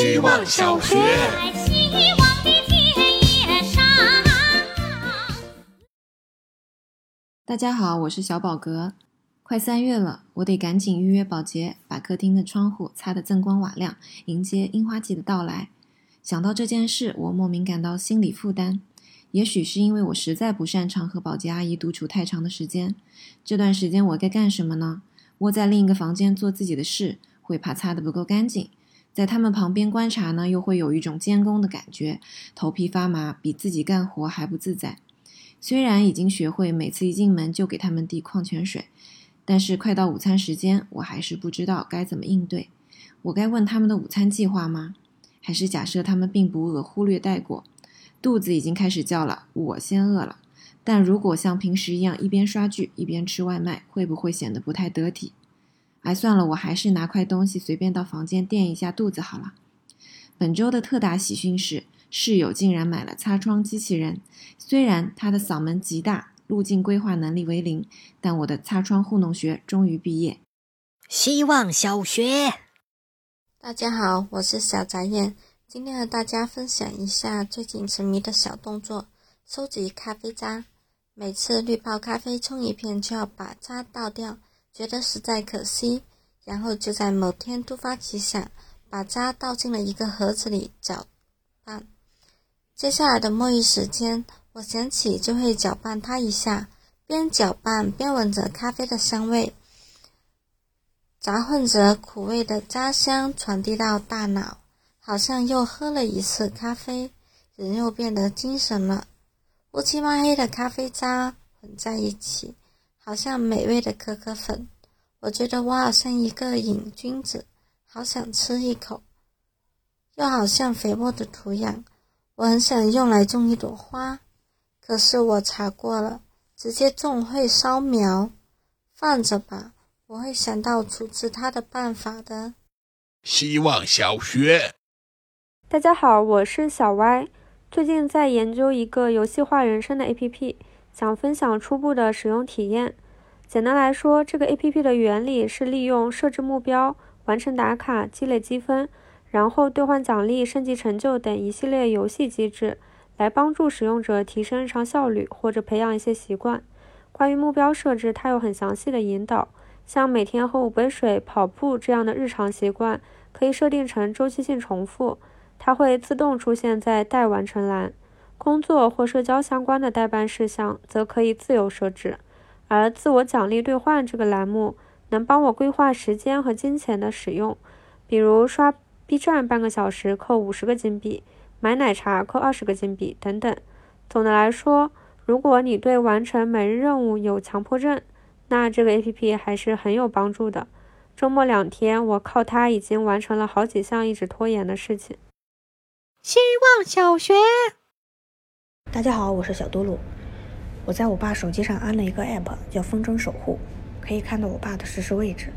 希望小学。在希望的田野上。大家好，我是小宝格。快三月了，我得赶紧预约保洁，把客厅的窗户擦得锃光瓦亮，迎接樱花季的到来。想到这件事，我莫名感到心理负担。也许是因为我实在不擅长和保洁阿姨独处太长的时间。这段时间我该干什么呢？窝在另一个房间做自己的事，会怕擦得不够干净；在他们旁边观察呢，又会有一种监工的感觉，头皮发麻，比自己干活还不自在。虽然已经学会每次一进门就给他们递矿泉水，但是快到午餐时间，我还是不知道该怎么应对。我该问他们的午餐计划吗？还是假设他们并不饿，忽略带过？肚子已经开始叫了，我先饿了。但如果像平时一样一边刷剧一边吃外卖，会不会显得不太得体？哎，算了，我还是拿块东西随便到房间垫一下肚子好了。本周的特大喜讯是，室友竟然买了擦窗机器人。虽然他的嗓门极大，路径规划能力为零，但我的擦窗糊弄学终于毕业。希望小学。大家好，我是小翟燕，今天和大家分享一下最近沉迷的小动作——收集咖啡渣。每次滤泡咖啡冲一片就要把渣倒掉，觉得实在可惜。然后就在某天突发奇想，把渣倒进了一个盒子里搅拌。接下来的摸鱼时间，我想起就会搅拌它一下，边搅拌边闻着咖啡的香味。杂混着苦味的渣香传递到大脑，好像又喝了一次咖啡，人又变得精神了。乌漆嘛黑的咖啡渣混在一起，好像美味的可可粉。我觉得我好像一个瘾君子，好想吃一口，又好像肥沃的土壤，我很想用来种一朵花。可是我查过了，直接种会烧苗，放着吧。我会想到处置它的办法的。希望小学。大家好，我是小歪，最近在研究一个游戏化人生的 APP，想分享初步的使用体验。简单来说，这个 APP 的原理是利用设置目标、完成打卡、积累积分，然后兑换奖励、升级成就等一系列游戏机制，来帮助使用者提升日常效率或者培养一些习惯。关于目标设置，它有很详细的引导。像每天喝五杯水、跑步这样的日常习惯，可以设定成周期性重复，它会自动出现在待完成栏。工作或社交相关的待办事项则可以自由设置。而自我奖励兑换这个栏目，能帮我规划时间和金钱的使用，比如刷 B 站半个小时扣五十个金币，买奶茶扣二十个金币等等。总的来说，如果你对完成每日任务有强迫症，那这个 A P P 还是很有帮助的。周末两天，我靠它已经完成了好几项一直拖延的事情。希望小学。大家好，我是小嘟噜。我在我爸手机上安了一个 App，叫风筝守护，可以看到我爸的实时位置。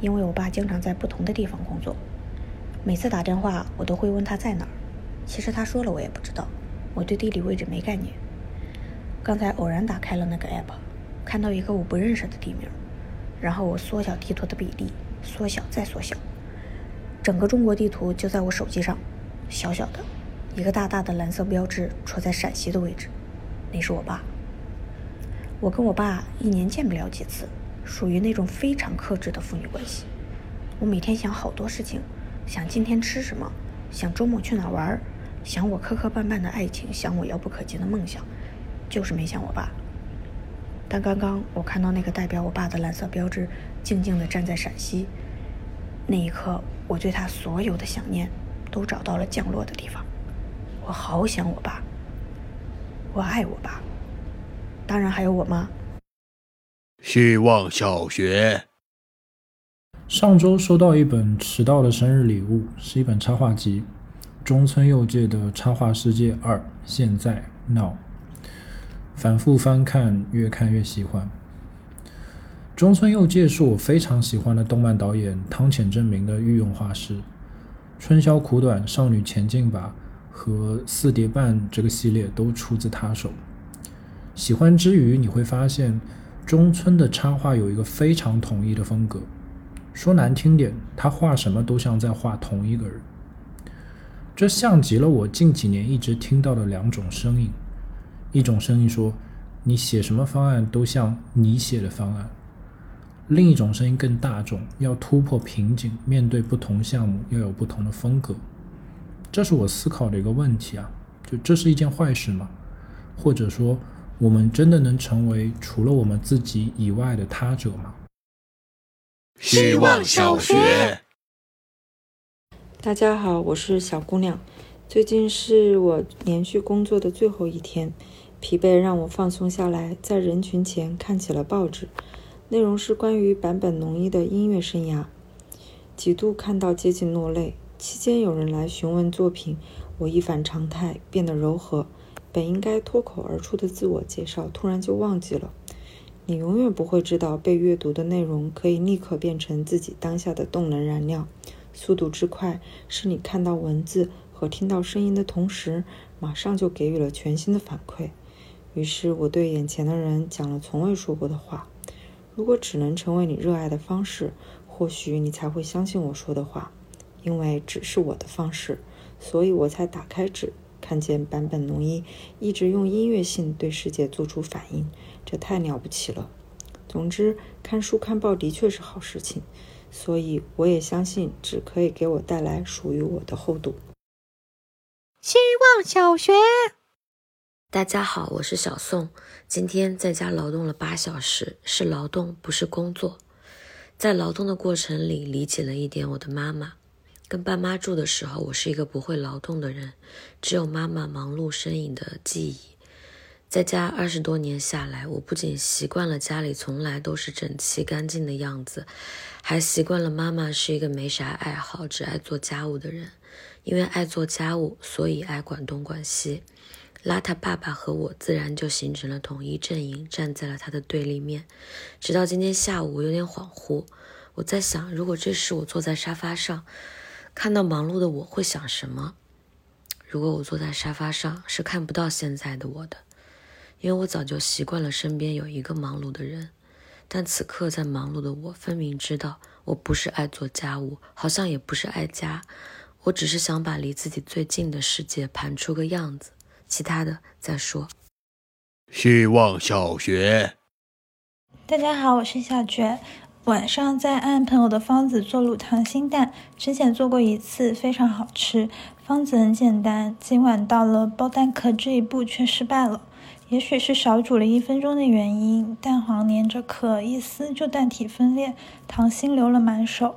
因为我爸经常在不同的地方工作，每次打电话我都会问他在哪儿。其实他说了我也不知道，我对地理位置没概念。刚才偶然打开了那个 App。看到一个我不认识的地名，然后我缩小地图的比例，缩小再缩小，整个中国地图就在我手机上，小小的，一个大大的蓝色标志戳在陕西的位置，那是我爸。我跟我爸一年见不了几次，属于那种非常克制的父女关系。我每天想好多事情，想今天吃什么，想周末去哪玩，想我磕磕绊绊的爱情，想我遥不可及的梦想，就是没想我爸。但刚刚我看到那个代表我爸的蓝色标志，静静地站在陕西，那一刻，我对他所有的想念都找到了降落的地方。我好想我爸，我爱我爸，当然还有我妈。希望小学。上周收到一本迟到的生日礼物，是一本插画集，中村佑介的《插画世界二》，现在 now。反复翻看，越看越喜欢。中村佑介是我非常喜欢的动漫导演汤浅证明的御用画师，《春宵苦短》《少女前进吧》和《四叠半》这个系列都出自他手。喜欢之余，你会发现中村的插画有一个非常统一的风格。说难听点，他画什么都像在画同一个人。这像极了我近几年一直听到的两种声音：一种声音说，你写什么方案都像你写的方案；另一种声音更大众，要突破瓶颈，面对不同项目要有不同的风格。这是我思考的一个问题啊，就这是一件坏事吗？或者说，我们真的能成为除了我们自己以外的他者吗？希望小学。大家好，我是小姑娘。最近是我连续工作的最后一天，疲惫让我放松下来，在人群前看起了报纸，内容是关于坂本龙一的音乐生涯，几度看到接近落泪。期间有人来询问作品，我一反常态，变得柔和。本应该脱口而出的自我介绍，突然就忘记了。你永远不会知道，被阅读的内容可以立刻变成自己当下的动能燃料。速度之快，是你看到文字和听到声音的同时，马上就给予了全新的反馈。于是我对眼前的人讲了从未说过的话。如果只能成为你热爱的方式，或许你才会相信我说的话。因为纸是我的方式，所以我才打开纸，看见坂本龙一一直用音乐性对世界做出反应，这太了不起了。总之，看书看报的确是好事情，所以我也相信纸可以给我带来属于我的厚度。希望小学，大家好，我是小宋，今天在家劳动了八小时，是劳动，不是工作。在劳动的过程里，理解了一点我的妈妈。跟爸妈住的时候，我是一个不会劳动的人，只有妈妈忙碌身影的记忆。在家二十多年下来，我不仅习惯了家里从来都是整齐干净的样子，还习惯了妈妈是一个没啥爱好、只爱做家务的人。因为爱做家务，所以爱管东管西。邋遢爸爸和我自然就形成了统一阵营，站在了他的对立面。直到今天下午，我有点恍惚，我在想，如果这时我坐在沙发上。看到忙碌的我会想什么？如果我坐在沙发上，是看不到现在的我的，因为我早就习惯了身边有一个忙碌的人。但此刻在忙碌的我，分明知道我不是爱做家务，好像也不是爱家，我只是想把离自己最近的世界盘出个样子，其他的再说。希望小学，大家好，我是小觉。晚上在按朋友的方子做卤糖心蛋，之前做过一次，非常好吃。方子很简单，今晚到了剥蛋壳这一步却失败了。也许是少煮了一分钟的原因，蛋黄粘着壳，一撕就蛋体分裂，糖心流了满手。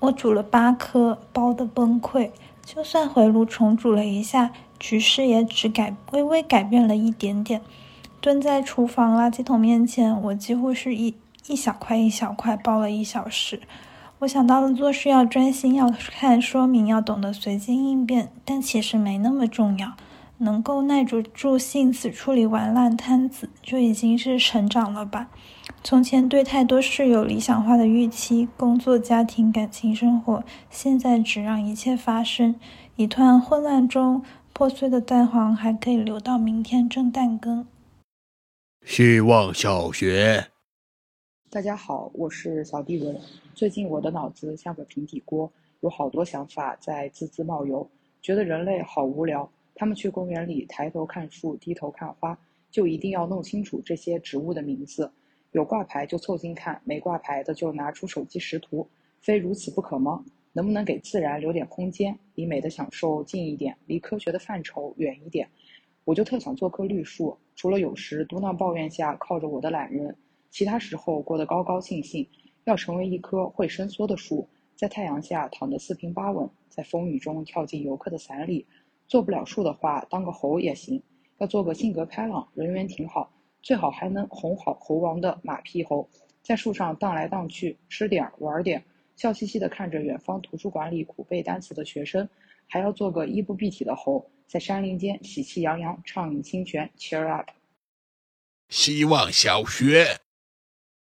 我煮了八颗，包的崩溃。就算回炉重煮了一下，局势也只改微微改变了一点点。蹲在厨房垃圾桶面前，我几乎是一。一小块一小块包了一小时，我想到了做事要专心，要看说明，要懂得随机应变，但其实没那么重要。能够耐得住性子处理完烂摊子，就已经是成长了吧。从前对太多事有理想化的预期，工作、家庭、感情、生活，现在只让一切发生。一团混乱中，破碎的蛋黄还可以留到明天蒸蛋羹。希望小学。大家好，我是小地文。最近我的脑子像个平底锅，有好多想法在滋滋冒油，觉得人类好无聊。他们去公园里抬头看树，低头看花，就一定要弄清楚这些植物的名字。有挂牌就凑近看，没挂牌的就拿出手机识图，非如此不可吗？能不能给自然留点空间，离美的享受近一点，离科学的范畴远一点？我就特想做棵绿树，除了有时嘟囔抱怨下靠着我的懒人。其他时候过得高高兴兴，要成为一棵会伸缩的树，在太阳下躺得四平八稳，在风雨中跳进游客的伞里。做不了树的话，当个猴也行。要做个性格开朗、人缘挺好，最好还能哄好猴王的马屁猴，在树上荡来荡去，吃点玩点，笑嘻嘻地看着远方图书馆里苦背单词的学生。还要做个衣不蔽体的猴，在山林间喜气洋洋畅饮清泉，Cheer up！希望小学。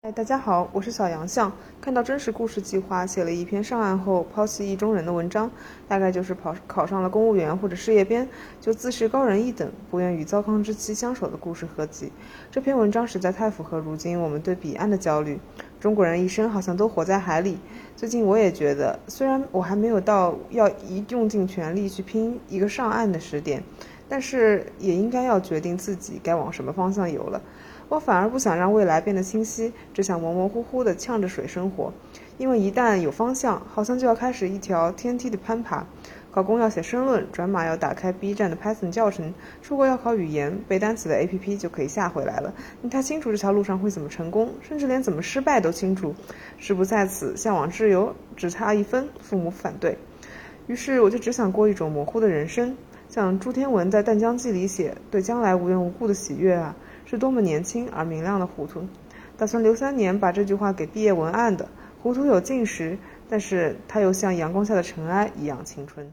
哎，大家好，我是小杨相。看到真实故事计划写了一篇上岸后抛弃意中人的文章，大概就是跑考上了公务员或者事业编，就自视高人一等，不愿与糟糠之妻相守的故事合集。这篇文章实在太符合如今我们对彼岸的焦虑。中国人一生好像都活在海里。最近我也觉得，虽然我还没有到要一用尽全力去拼一个上岸的时点，但是也应该要决定自己该往什么方向游了。我反而不想让未来变得清晰，只想模模糊糊的呛着水生活。因为一旦有方向，好像就要开始一条天梯的攀爬。考公要写申论，转码要打开 B 站的 Python 教程，出国要考语言，背单词的 APP 就可以下回来了。你太清楚这条路上会怎么成功，甚至连怎么失败都清楚。志不在此，向往自由，只差一分，父母反对。于是我就只想过一种模糊的人生，像朱天文在《淡江记》里写：“对将来无缘无故的喜悦啊。”是多么年轻而明亮的糊涂，打算留三年把这句话给毕业文案的。糊涂有尽时，但是它又像阳光下的尘埃一样青春。